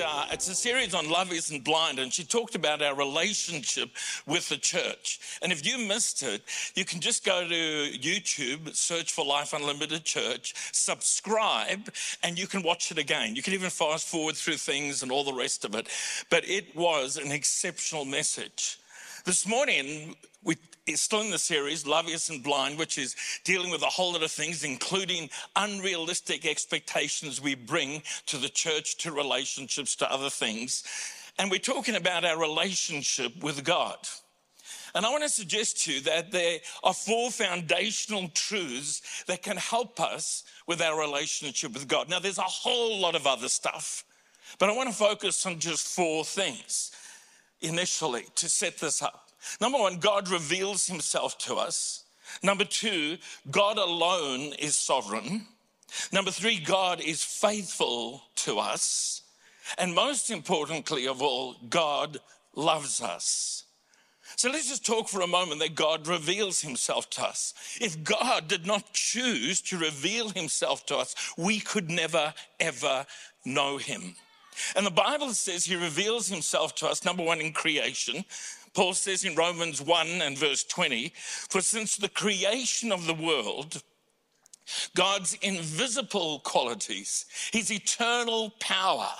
Uh, it's a series on Love Isn't Blind. And she talked about our relationship with the church. And if you missed it, you can just go to YouTube, search for Life Unlimited Church, subscribe, and you can watch it again. You can even fast forward through things and all the rest of it. But it was an exceptional message. This morning, we it's still in the series, Love Isn't Blind, which is dealing with a whole lot of things, including unrealistic expectations we bring to the church, to relationships, to other things. And we're talking about our relationship with God. And I want to suggest to you that there are four foundational truths that can help us with our relationship with God. Now, there's a whole lot of other stuff, but I want to focus on just four things initially to set this up. Number one, God reveals himself to us. Number two, God alone is sovereign. Number three, God is faithful to us. And most importantly of all, God loves us. So let's just talk for a moment that God reveals himself to us. If God did not choose to reveal himself to us, we could never, ever know him. And the Bible says he reveals himself to us, number one, in creation. Paul says in Romans 1 and verse 20, for since the creation of the world, God's invisible qualities, his eternal power,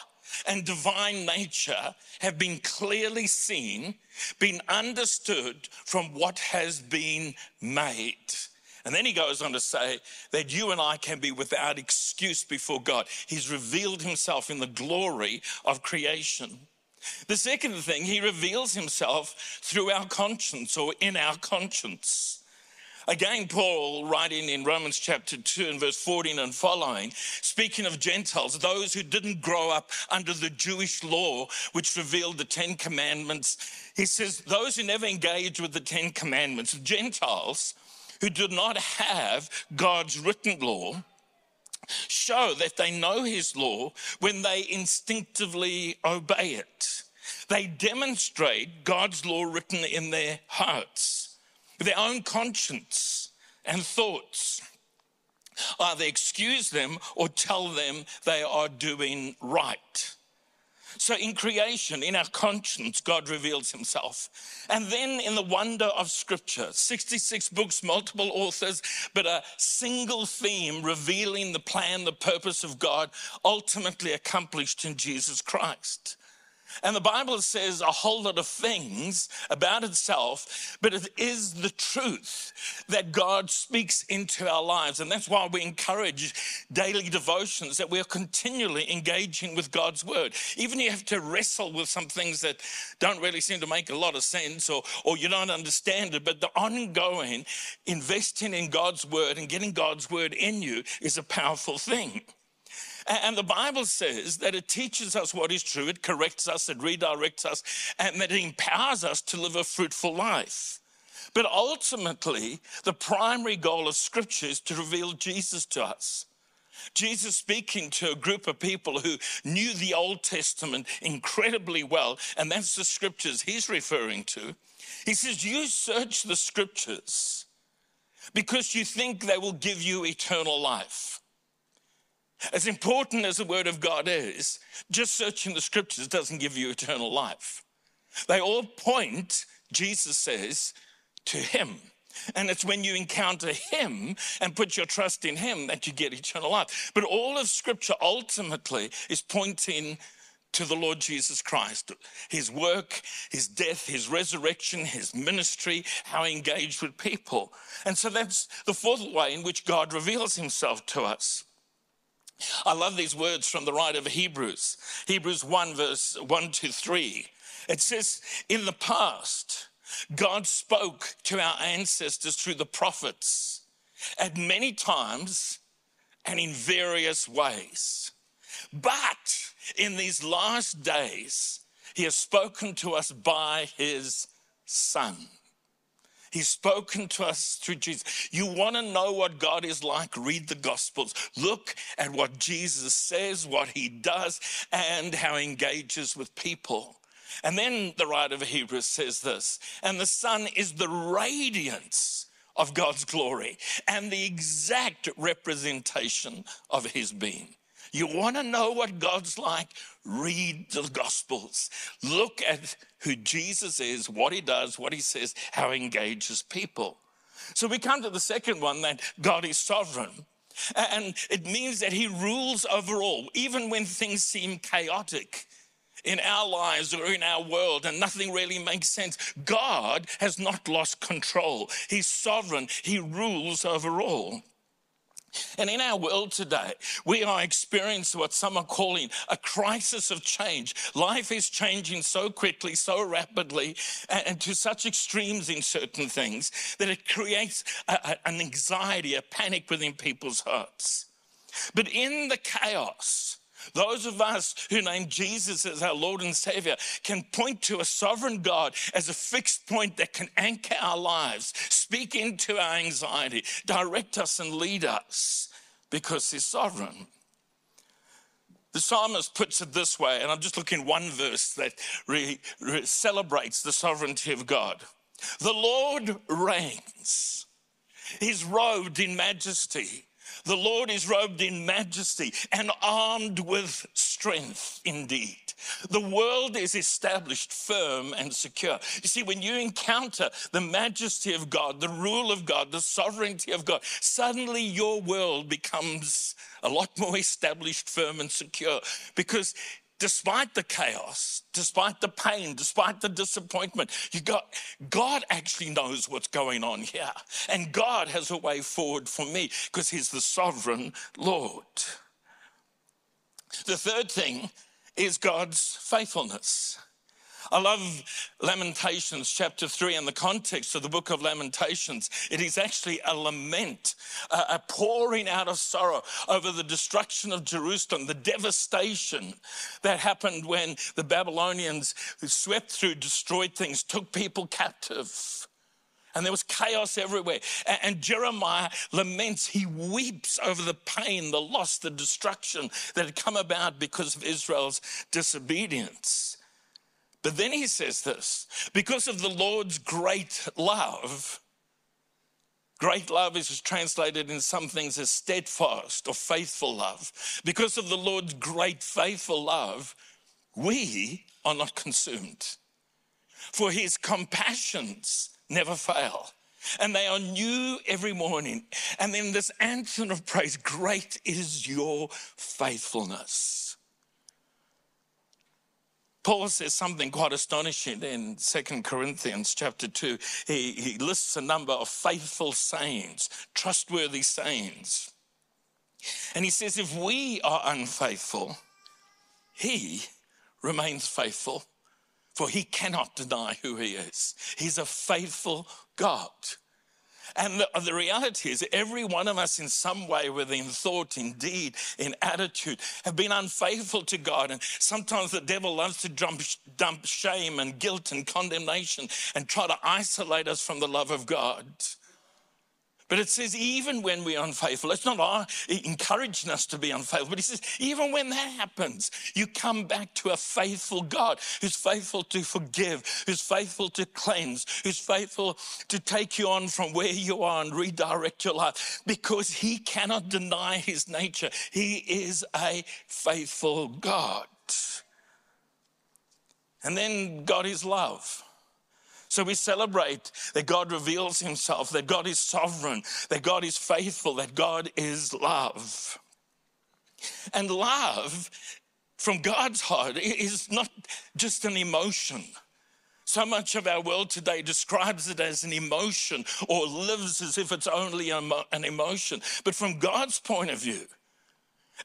and divine nature have been clearly seen, been understood from what has been made. And then he goes on to say that you and I can be without excuse before God. He's revealed himself in the glory of creation. The second thing, he reveals himself through our conscience or in our conscience. Again, Paul, writing in Romans chapter 2 and verse 14 and following, speaking of Gentiles, those who didn't grow up under the Jewish law, which revealed the Ten Commandments, he says, those who never engaged with the Ten Commandments, Gentiles who did not have God's written law, show that they know his law when they instinctively obey it. They demonstrate God's law written in their hearts, their own conscience and thoughts. Either excuse them or tell them they are doing right. So in creation, in our conscience, God reveals himself. And then in the wonder of scripture, 66 books, multiple authors, but a single theme revealing the plan, the purpose of God, ultimately accomplished in Jesus Christ. And the Bible says a whole lot of things about itself, but it is the truth that God speaks into our lives. And that's why we encourage daily devotions, that we're continually engaging with God's word. Even you have to wrestle with some things that don't really seem to make a lot of sense or, or you don't understand it, but the ongoing investing in God's word and getting God's word in you is a powerful thing. And the Bible says that it teaches us what is true, it corrects us, it redirects us, and that it empowers us to live a fruitful life. But ultimately, the primary goal of Scripture is to reveal Jesus to us. Jesus speaking to a group of people who knew the Old Testament incredibly well, and that's the scriptures he's referring to. He says, You search the scriptures because you think they will give you eternal life. As important as the Word of God is, just searching the scriptures doesn't give you eternal life. They all point, Jesus says, to Him. And it's when you encounter Him and put your trust in Him that you get eternal life. But all of Scripture ultimately is pointing to the Lord Jesus Christ, His work, His death, His resurrection, His ministry, how He engaged with people. And so that's the fourth way in which God reveals Himself to us. I love these words from the writer of Hebrews, Hebrews 1, verse 1 to 3. It says, In the past, God spoke to our ancestors through the prophets at many times and in various ways. But in these last days, He has spoken to us by His Son He's spoken to us through Jesus. You want to know what God is like? Read the Gospels. Look at what Jesus says, what he does, and how he engages with people. And then the writer of Hebrews says this and the Son is the radiance of God's glory and the exact representation of his being. You want to know what God's like? Read the Gospels. Look at who Jesus is, what he does, what he says, how he engages people. So we come to the second one that God is sovereign. And it means that he rules over all, even when things seem chaotic in our lives or in our world and nothing really makes sense. God has not lost control. He's sovereign, He rules over all. And in our world today, we are experiencing what some are calling a crisis of change. Life is changing so quickly, so rapidly, and, to such extremes in certain things that it creates a, a, an anxiety, a panic within people's hearts. But in the chaos, those of us who name Jesus as our Lord and Savior can point to a sovereign God as a fixed point that can anchor our lives, speak into our anxiety, direct us, and lead us because He's sovereign. The psalmist puts it this way, and I'm just looking one verse that re, re, celebrates the sovereignty of God. The Lord reigns, He's robed in majesty. The Lord is robed in majesty and armed with strength indeed. The world is established firm and secure. You see, when you encounter the majesty of God, the rule of God, the sovereignty of God, suddenly your world becomes a lot more established, firm, and secure because despite the chaos, despite the pain, despite the disappointment, you got God actually knows what's going on here. And God has a way forward for me because He's the sovereign Lord. The third thing is God's faithfulness. I love Lamentations chapter 3 and the context of the book of Lamentations. It is actually a lament, a, pouring out of sorrow over the destruction of Jerusalem, the devastation that happened when the Babylonians swept through, destroyed things, took people captive. And there was chaos everywhere. And, Jeremiah laments, he weeps over the pain, the loss, the destruction that had come about because of Israel's disobedience. But then he says this because of the Lord's great love, great love is translated in some things as steadfast or faithful love. Because of the Lord's great faithful love, we are not consumed. For his compassions never fail. And they are new every morning. And then this anthem of praise great is your faithfulness. Paul says something quite astonishing in Second Corinthians chapter 2. He, he lists a number of faithful sayings, trustworthy sayings. And he says, if we are unfaithful, he remains faithful, for he cannot deny who he is. He's a faithful God. And the, the, reality is, every one of us, in some way, within thought, in deed, in attitude, have been unfaithful to God. And sometimes the devil loves to dump, dump shame and guilt and condemnation and try to isolate us from the love of God. But it says, even when we're unfaithful, it's not ah, our encouraging us to be unfaithful, but he says, even when that happens, you come back to a faithful God who's faithful to forgive, who's faithful to cleanse, who's faithful to take you on from where you are and redirect your life because he cannot deny his nature. He is a faithful God. And then God is love. So we celebrate that God reveals himself, that God is sovereign, that God is faithful, that God is love. And love from God's heart is not just an emotion. So much of our world today describes it as an emotion or lives as if it's only an emotion. But from God's point of view,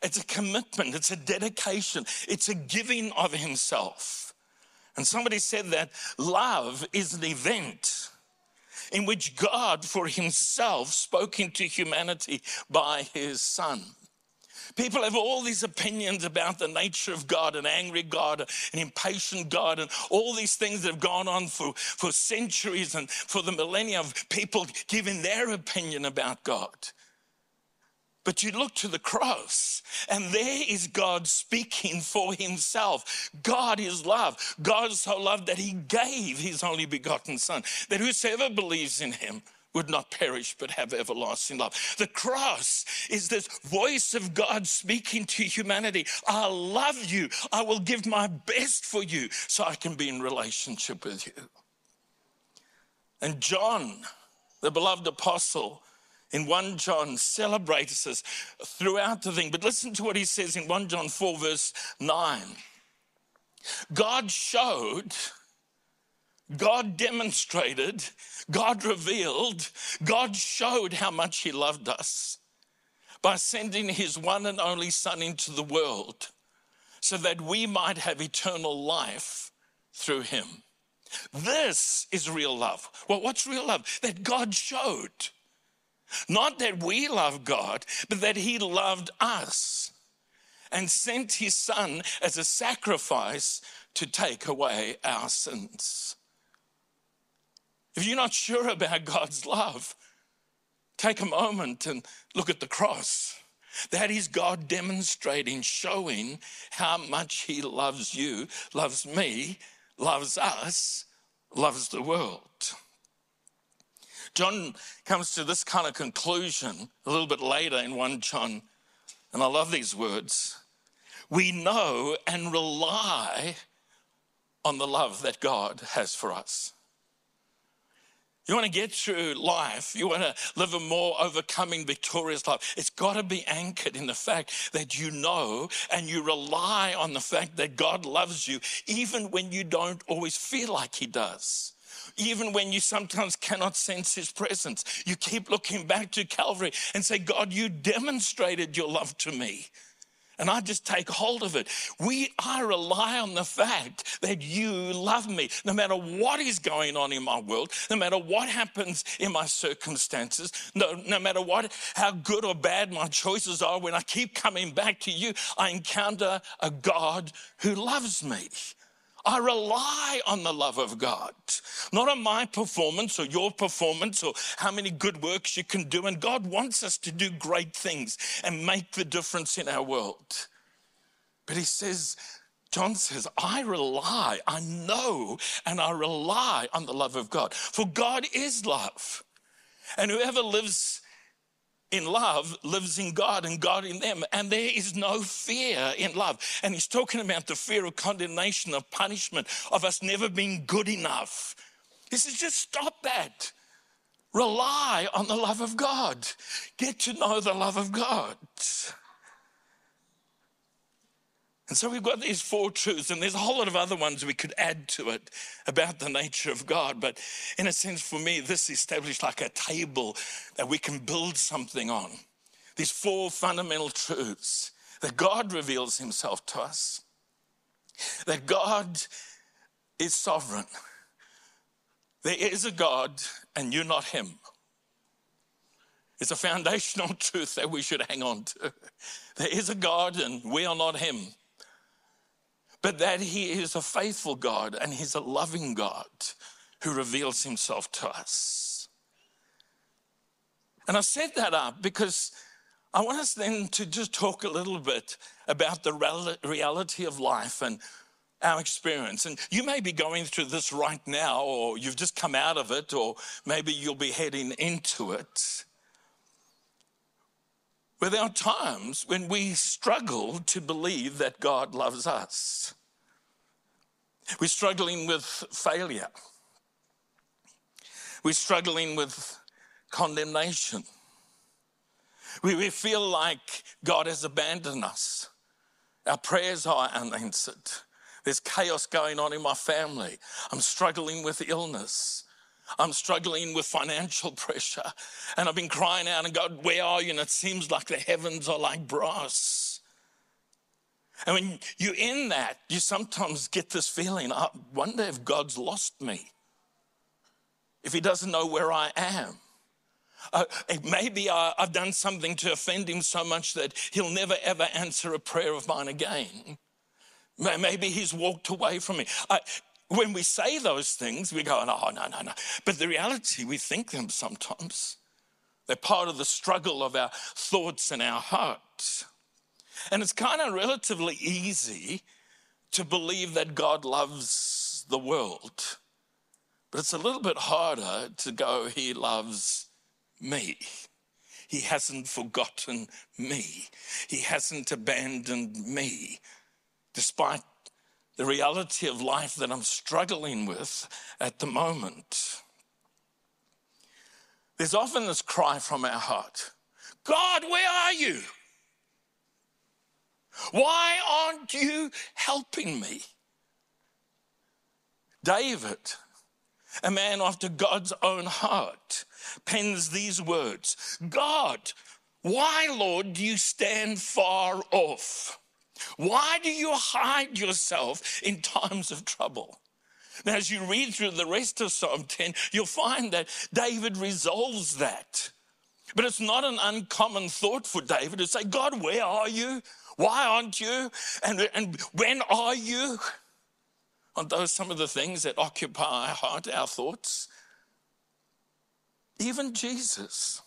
it's a commitment, it's a dedication, it's a giving of Himself. And somebody said that love is an event in which God, for himself, spoke into humanity by his son. People have all these opinions about the nature of God, an angry God, an impatient God, and all these things that have gone on for, for centuries and for the millennia of people giving their opinion about God. But you look to the cross, and there is God speaking for himself. God is love. God so loved that he gave his only begotten Son, that whosoever believes in him would not perish but have everlasting life. The cross is this voice of God speaking to humanity. I love you. I will give my best for you so I can be in relationship with you. And John, the beloved apostle, in 1 John celebrates us throughout the thing. But listen to what he says in 1 John 4, verse 9. God showed, God demonstrated, God revealed, God showed how much He loved us by sending His one and only Son into the world so that we might have eternal life through Him. This is real love. Well, what's real love? That God showed. Not that we love God, but that He loved us and sent His Son as a sacrifice to take away our sins. If you're not sure about God's love, take a moment and look at the cross. That is God demonstrating, showing how much He loves you, loves me, loves us, loves the world. John comes to this kind of conclusion a little bit later in 1 John, and I love these words. We know and rely on the love that God has for us. You want to get through life, you want to live a more overcoming, victorious life. It's got to be anchored in the fact that you know and you rely on the fact that God loves you, even when you don't always feel like He does. Even when you sometimes cannot sense his presence, you keep looking back to Calvary and say, God, you demonstrated your love to me and I just take hold of it. We, I rely on the fact that you love me, no matter what is going on in my world, no matter what happens in my circumstances, no, no matter what, how good or bad my choices are. When I keep coming back to you, I encounter a God who loves me. I rely on the love of God, not on my performance or your performance or how many good works you can do. And God wants us to do great things and make the difference in our world. But He says, John says, I rely, I know, and I rely on the love of God. For God is love. And whoever lives in love lives in God and God in them. And there is no fear in love. And he's talking about the fear of condemnation, of punishment, of us never being good enough. He says, just stop that. Rely on the love of God. Get to know the love of God. And so we've got these four truths, and there's a whole lot of other ones we could add to it about the nature of God. But in a sense, for me, this established like a table that we can build something on. These four fundamental truths that God reveals himself to us, that God is sovereign. There is a God, and you're not him. It's a foundational truth that we should hang on to. There is a God, and we are not him but that He is a faithful God and He's a loving God who reveals Himself to us. And I set that up because I want us then to just talk a little bit about the reality of life and our experience. And you may be going through this right now, or you've just come out of it, or maybe you'll be heading into it. But there are times when we struggle to believe that God loves us. We're struggling with failure. We're struggling with condemnation. We, we feel like God has abandoned us. Our prayers are unanswered. There's chaos going on in my family. I'm struggling with illness. I'm struggling with financial pressure. And I've been crying out and God, where are you? And it seems like the heavens are like brass. And when you're in that, you sometimes get this feeling I wonder if God's lost me, if He doesn't know where I am. Uh, maybe I, I've done something to offend Him so much that He'll never ever answer a prayer of mine again. Maybe He's walked away from me. I, when we say those things, we go, oh, no, no, no. But the reality, we think them sometimes. They're part of the struggle of our thoughts and our hearts. And it's kind of relatively easy to believe that God loves the world But it's a little bit harder to go, He loves me. He hasn't forgotten me. He hasn't abandoned me. Despite the reality of life that I'm struggling with at the moment. There's often this cry from our heart God, where are you? Why aren't you helping me? David, a man after God's own heart, pens these words God, why, Lord, do you stand far off? Why do you hide yourself in times of trouble? Now, as you read through the rest of Psalm 10, you'll find that David resolves that. But it's not an uncommon thought for David to say, God, where are you? Why aren't you? And, and when are you? Aren't those some of the things that occupy our heart, our thoughts? Even Jesus,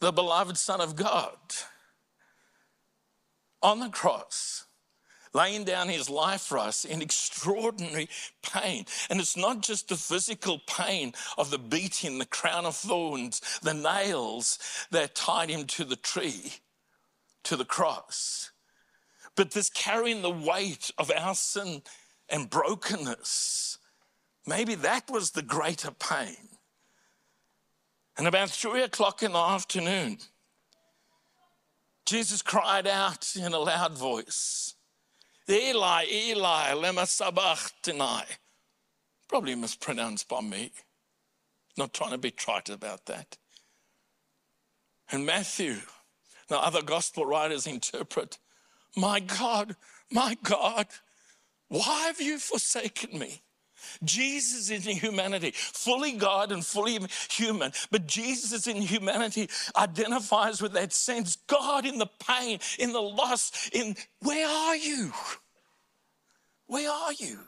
the beloved Son of God, on the cross, laying down his life for us in extraordinary pain. And it's not just the physical pain of the beating, the crown of thorns, the nails that tied him to the tree, to the cross, but this carrying the weight of our sin and brokenness. Maybe that was the greater pain. And about three o'clock in the afternoon, Jesus cried out in a loud voice, Eli, Eli, lema sabachthani. Probably mispronounced by me. Not trying to be trite about that. And Matthew, the other gospel writers interpret, My God, my God, why have you forsaken me? Jesus is in humanity, fully God and fully human, but Jesus in humanity identifies with that sense God in the pain, in the loss, in where are you? Where are you?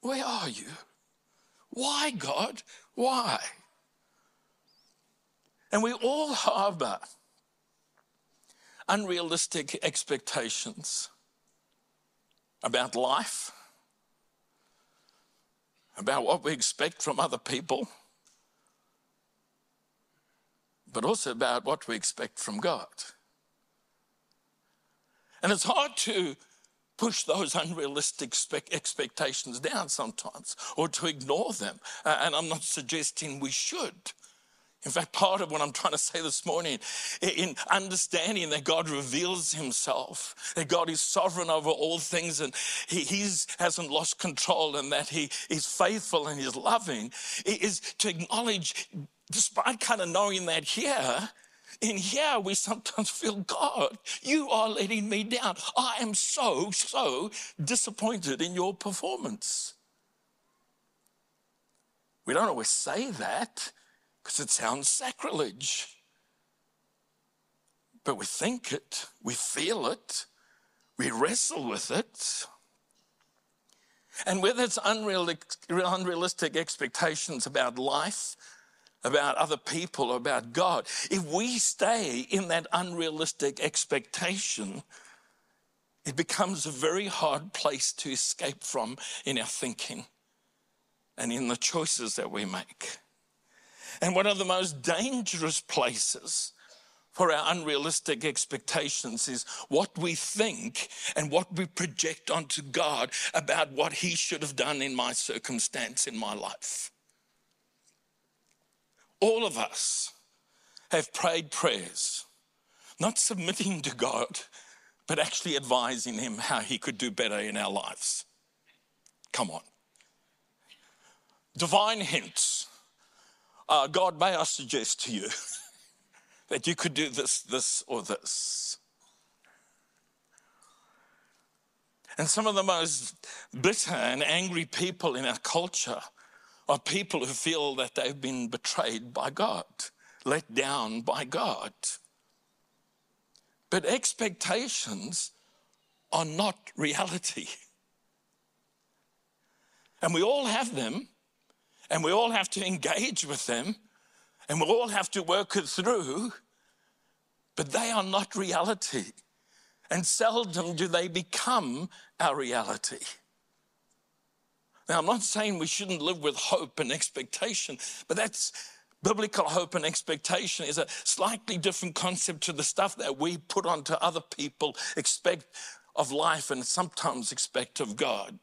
Where are you? Why, God? Why? And we all harbor unrealistic expectations about life about what we expect from other people, but also about what we expect from God. And it's hard to push those unrealistic expectations down sometimes or to ignore them. and I'm not suggesting we should. In fact, part of what I'm trying to say this morning, in understanding that God reveals himself, that God is sovereign over all things and he hasn't lost control and that he is faithful and he's loving, is to acknowledge, despite kind of knowing that here, in here we sometimes feel, God, you are letting me down. I am so, so disappointed in your performance. We don't always say that because it sounds sacrilege. But we think it, we feel it, we wrestle with it. And whether it's unrealistic expectations about life, about other people, about God, if we stay in that unrealistic expectation, it becomes a very hard place to escape from in our thinking and in the choices that we make. And one of the most dangerous places for our unrealistic expectations is what we think and what we project onto God about what He should have done in my circumstance in my life. All of us have prayed prayers, not submitting to God, but actually advising Him how He could do better in our lives. Come on. Divine hints uh, God, may I suggest to you that you could do this, this, or this? And some of the most bitter and angry people in our culture are people who feel that they've been betrayed by God, let down by God. But expectations are not reality. And we all have them, and we all have to engage with them and we all have to work it through, but they are not reality. And seldom do they become our reality. Now, I'm not saying we shouldn't live with hope and expectation, but that's biblical hope and expectation is a slightly different concept to the stuff that we put onto other people, expect of life, and sometimes expect of God.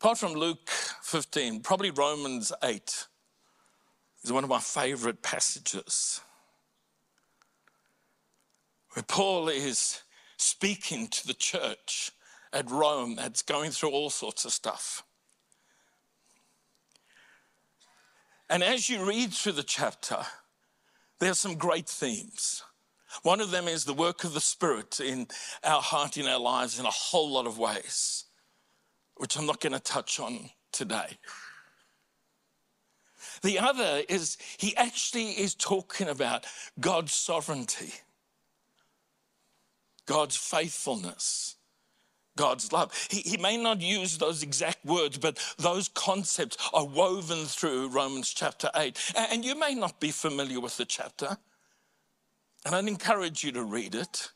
Apart from Luke 15, probably Romans 8 is one of my favorite passages where Paul is speaking to the church at Rome that's going through all sorts of stuff. And as you read through the chapter, there are some great themes. One of them is the work of the Spirit in our heart, in our lives, in a whole lot of ways which I'm not going to touch on today. The other is he actually is talking about God's sovereignty, God's faithfulness, God's love. He, he may not use those exact words, but those concepts are woven through Romans chapter 8. And you may not be familiar with the chapter, and I'd encourage you to read it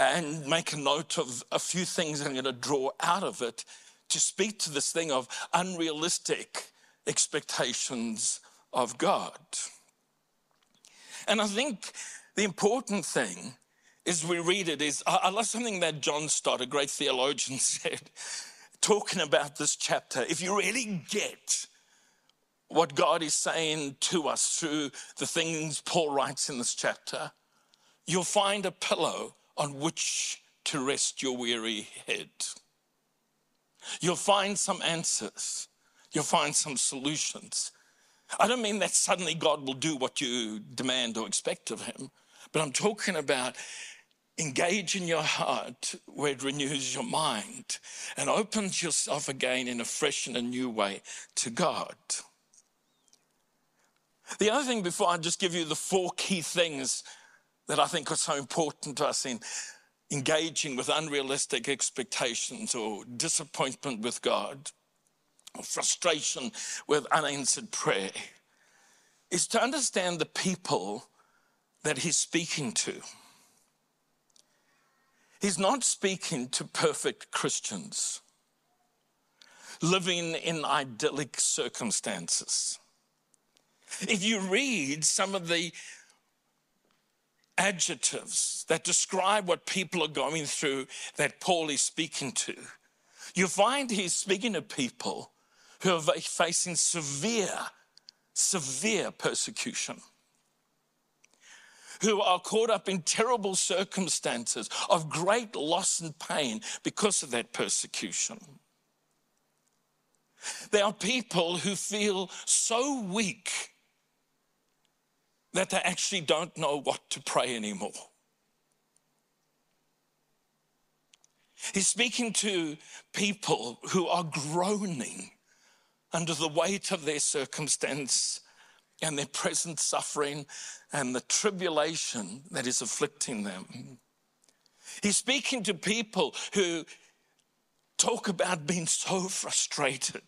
and make a note of a few things I'm going to draw out of it to speak to this thing of unrealistic expectations of God. And I think the important thing is we read it is I love something that John Stott, a great theologian, said, talking about this chapter. If you really get what God is saying to us through the things Paul writes in this chapter, you'll find a pillow on which to rest your weary head. You'll find some answers, you'll find some solutions. I don't mean that suddenly God will do what you demand or expect of Him, but I'm talking about engage in your heart where it renews your mind and opens yourself again in a fresh and a new way to God. The other thing, before I just give you the four key things that I think are so important to us in engaging with unrealistic expectations or disappointment with God or frustration with unanswered prayer is to understand the people that he's speaking to. He's not speaking to perfect Christians living in idyllic circumstances. If you read some of the adjectives that describe what people are going through that Paul is speaking to. You find he's speaking to people who are facing severe, severe persecution, who are caught up in terrible circumstances of great loss and pain because of that persecution. There are people who feel so weak that they actually don't know what to pray anymore. He's speaking to people who are groaning under the weight of their circumstance and their present suffering and the tribulation that is afflicting them. He's speaking to people who talk about being so frustrated,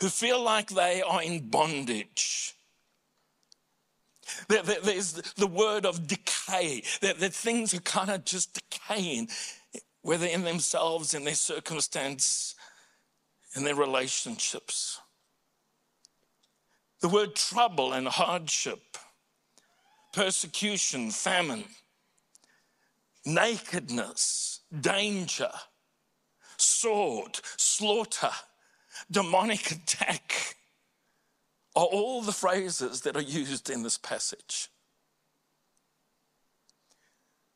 who feel like they are in bondage there's the word of decay, that, that things are kind of just decaying, whether in themselves, in their circumstance, in their relationships. The word trouble and hardship, persecution, famine, nakedness, danger, sword, slaughter, demonic attack are all the phrases that are used in this passage.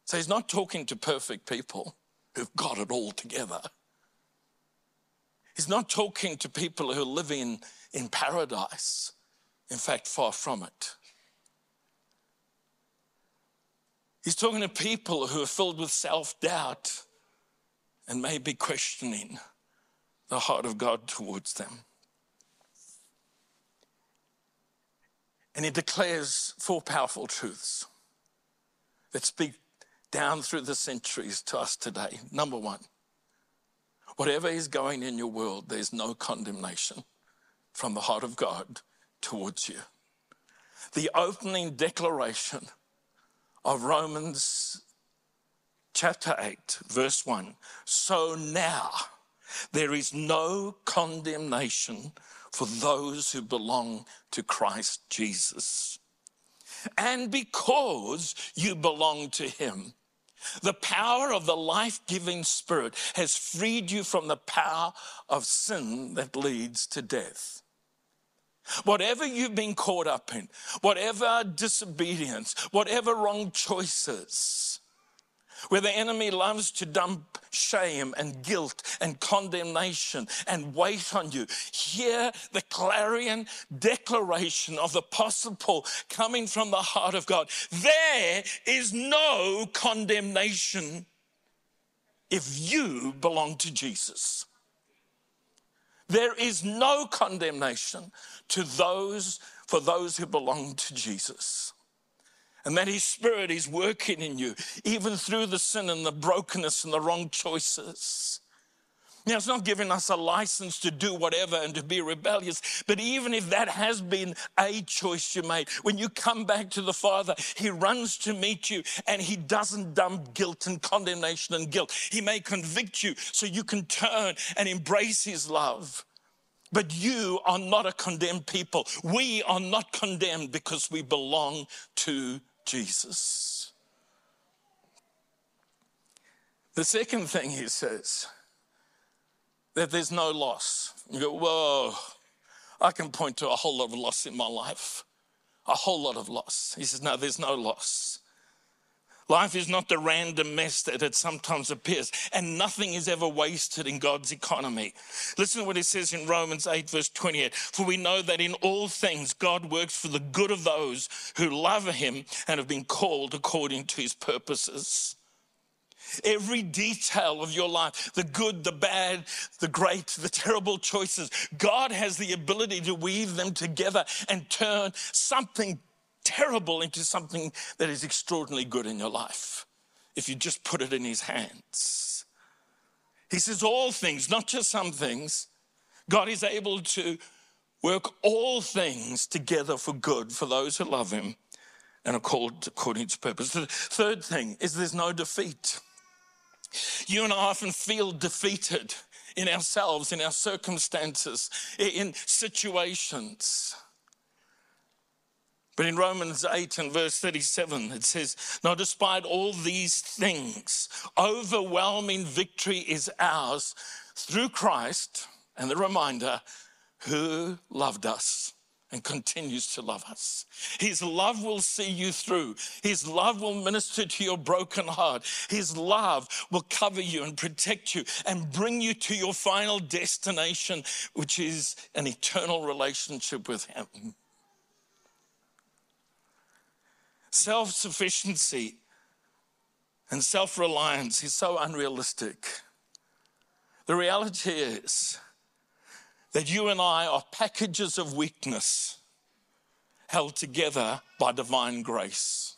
So he's not talking to perfect people who've got it all together. He's not talking to people who live in, in paradise. In fact, far from it. He's talking to people who are filled with self doubt and may be questioning the heart of God towards them. And he declares four powerful truths that speak down through the centuries to us today. Number one, whatever is going in your world, there's no condemnation from the heart of God towards you. The opening declaration of Romans chapter 8, verse 1. So now there is no condemnation for those who belong to Christ Jesus. And because you belong to Him, the power of the life giving Spirit has freed you from the power of sin that leads to death. Whatever you've been caught up in, whatever disobedience, whatever wrong choices, where the enemy loves to dump shame and guilt and condemnation and weight on you. Hear the clarion declaration of the Apostle Paul coming from the heart of God. There is no condemnation if you belong to Jesus. There is no condemnation to those for those who belong to Jesus and that His Spirit is working in you, even through the sin and the brokenness and the wrong choices. Now, it's not giving us a license to do whatever and to be rebellious, but even if that has been a choice you made, when you come back to the Father, He runs to meet you and He doesn't dump guilt and condemnation and guilt. He may convict you so you can turn and embrace His love. But you are not a condemned people. We are not condemned because we belong to Jesus. The second thing he says, that there's no loss. You go, whoa, I can point to a whole lot of loss in my life. A whole lot of loss. He says, no, there's no loss. Life is not the random mess that it sometimes appears, and nothing is ever wasted in God's economy. Listen to what it says in Romans 8, verse 28 For we know that in all things God works for the good of those who love Him and have been called according to His purposes. Every detail of your life, the good, the bad, the great, the terrible choices, God has the ability to weave them together and turn something terrible into something that is extraordinarily good in your life if you just put it in His hands. He says, all things, not just some things. God is able to work all things together for good for those who love Him and are called according to purpose. The third thing is there's no defeat. You and I often feel defeated in ourselves, in our circumstances, in situations. But in Romans 8 and verse 37, it says, Now, despite all these things, overwhelming victory is ours through Christ, and the reminder, who loved us and continues to love us. His love will see you through. His love will minister to your broken heart. His love will cover you and protect you and bring you to your final destination, which is an eternal relationship with Him. Self sufficiency and self reliance is so unrealistic. The reality is that you and I are packages of weakness held together by divine grace.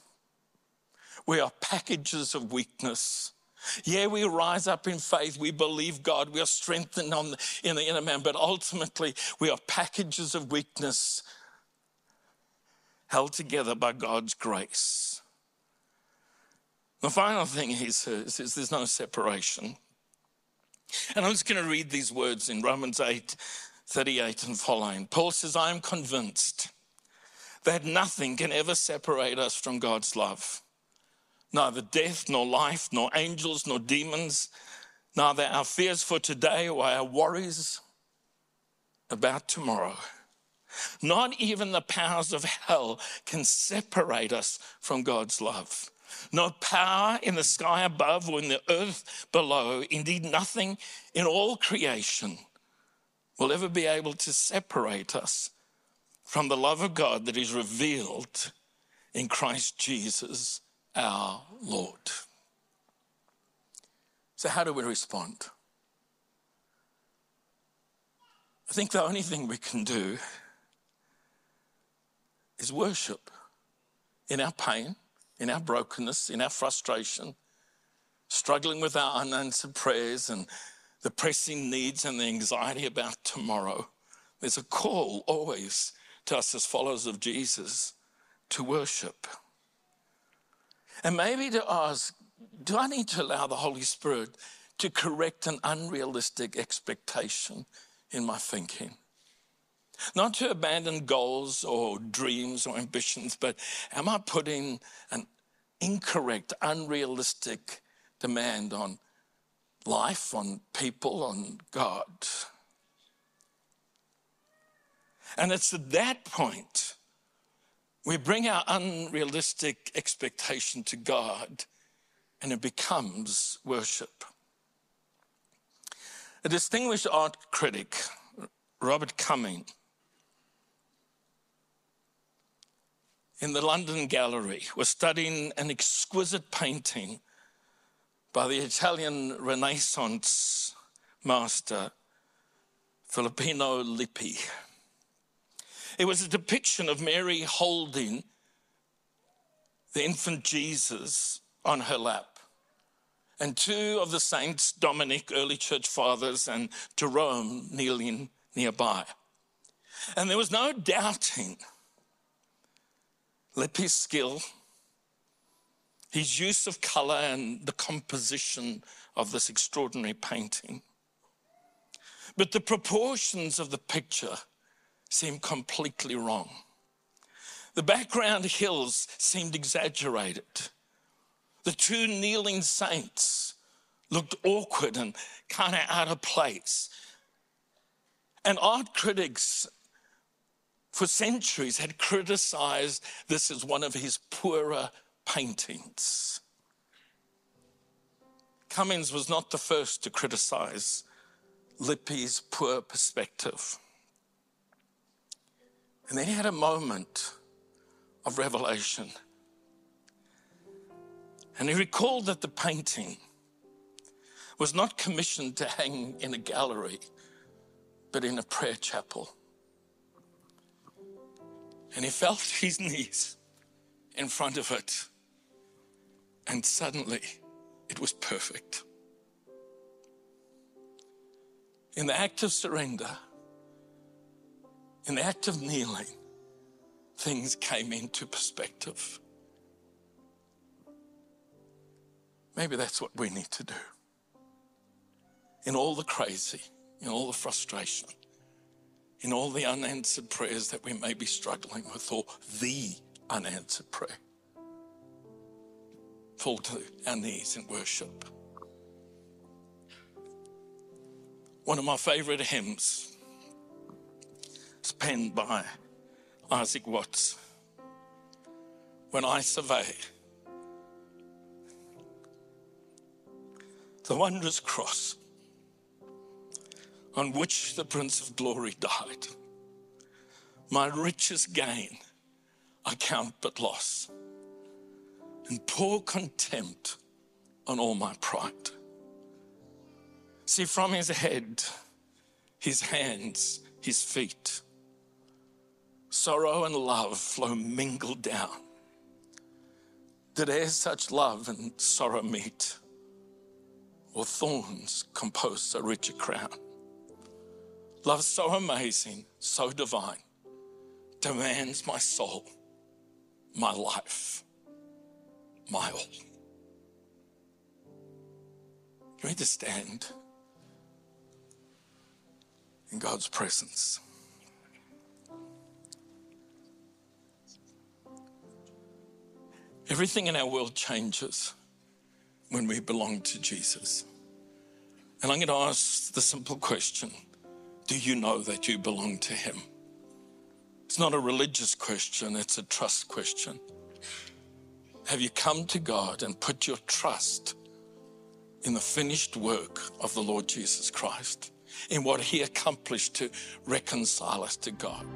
We are packages of weakness. Yeah, we rise up in faith. We believe God. We are strengthened the, in the inner man, but ultimately we are packages of weakness held together by God's grace. The final thing he says is there's no separation. And I'm just going to read these words in Romans 8 38 and following. Paul says, I am convinced that nothing can ever separate us from God's love. Neither death, nor life, nor angels, nor demons, neither our fears for today or our worries about tomorrow. Not even the powers of hell can separate us from God's love. No power in the sky above or in the earth below, indeed, nothing in all creation will ever be able to separate us from the love of God that is revealed in Christ Jesus our Lord. So, how do we respond? I think the only thing we can do is worship in our pain, in our brokenness, in our frustration, struggling with our unanswered prayers and the pressing needs and the anxiety about tomorrow. There's a call always to us as followers of Jesus to worship. And maybe to ask do I need to allow the Holy Spirit to correct an unrealistic expectation in my thinking? Not to abandon goals or dreams or ambitions, but am I putting an incorrect, unrealistic demand on life, on people, on God? And it's at that point we bring our unrealistic expectation to God and it becomes worship. A distinguished art critic, Robert Cumming, in the London Gallery was studying an exquisite painting by the Italian Renaissance master Filippino Lippi. It was a depiction of Mary holding the infant Jesus on her lap. And two of the saints, Dominic, early church fathers, and Jerome, kneeling nearby. And there was no doubting Lippi's skill, his use of color, and the composition of this extraordinary painting. But the proportions of the picture seem completely wrong. The background hills seemed exaggerated. The two kneeling saints looked awkward and kind of out of place. And art critics for centuries had criticized this as one of his poorer paintings. Cummings was not the first to criticize Lippi's poor perspective. And then he had a moment of revelation. And he recalled that the painting was not commissioned to hang in a gallery, but in a prayer chapel. And he felt his knees in front of it. And suddenly it was perfect. In the act of surrender, in the act of kneeling, things came into perspective. Maybe that's what we need to do. In all the crazy, in all the frustration, in all the unanswered prayers that we may be struggling with, or the unanswered prayer, fall to our knees in worship. One of my favorite hymns is penned by Isaac Watts. When I survey the wondrous cross on which the Prince of Glory died, my richest gain I count but loss, and pour contempt on all my pride. See, from his head, his hands, his feet, sorrow and love flow mingled down. Did e'er such love and sorrow meet, or thorns compose a richer crown? Love so amazing, so divine, demands my soul, my life, my all. You need to stand in God's presence. Everything in our world changes when we belong to Jesus. And I'm going to ask the simple question Do you know that you belong to Him? It's not a religious question, it's a trust question. Have you come to God and put your trust in the finished work of the Lord Jesus Christ, in what He accomplished to reconcile us to God?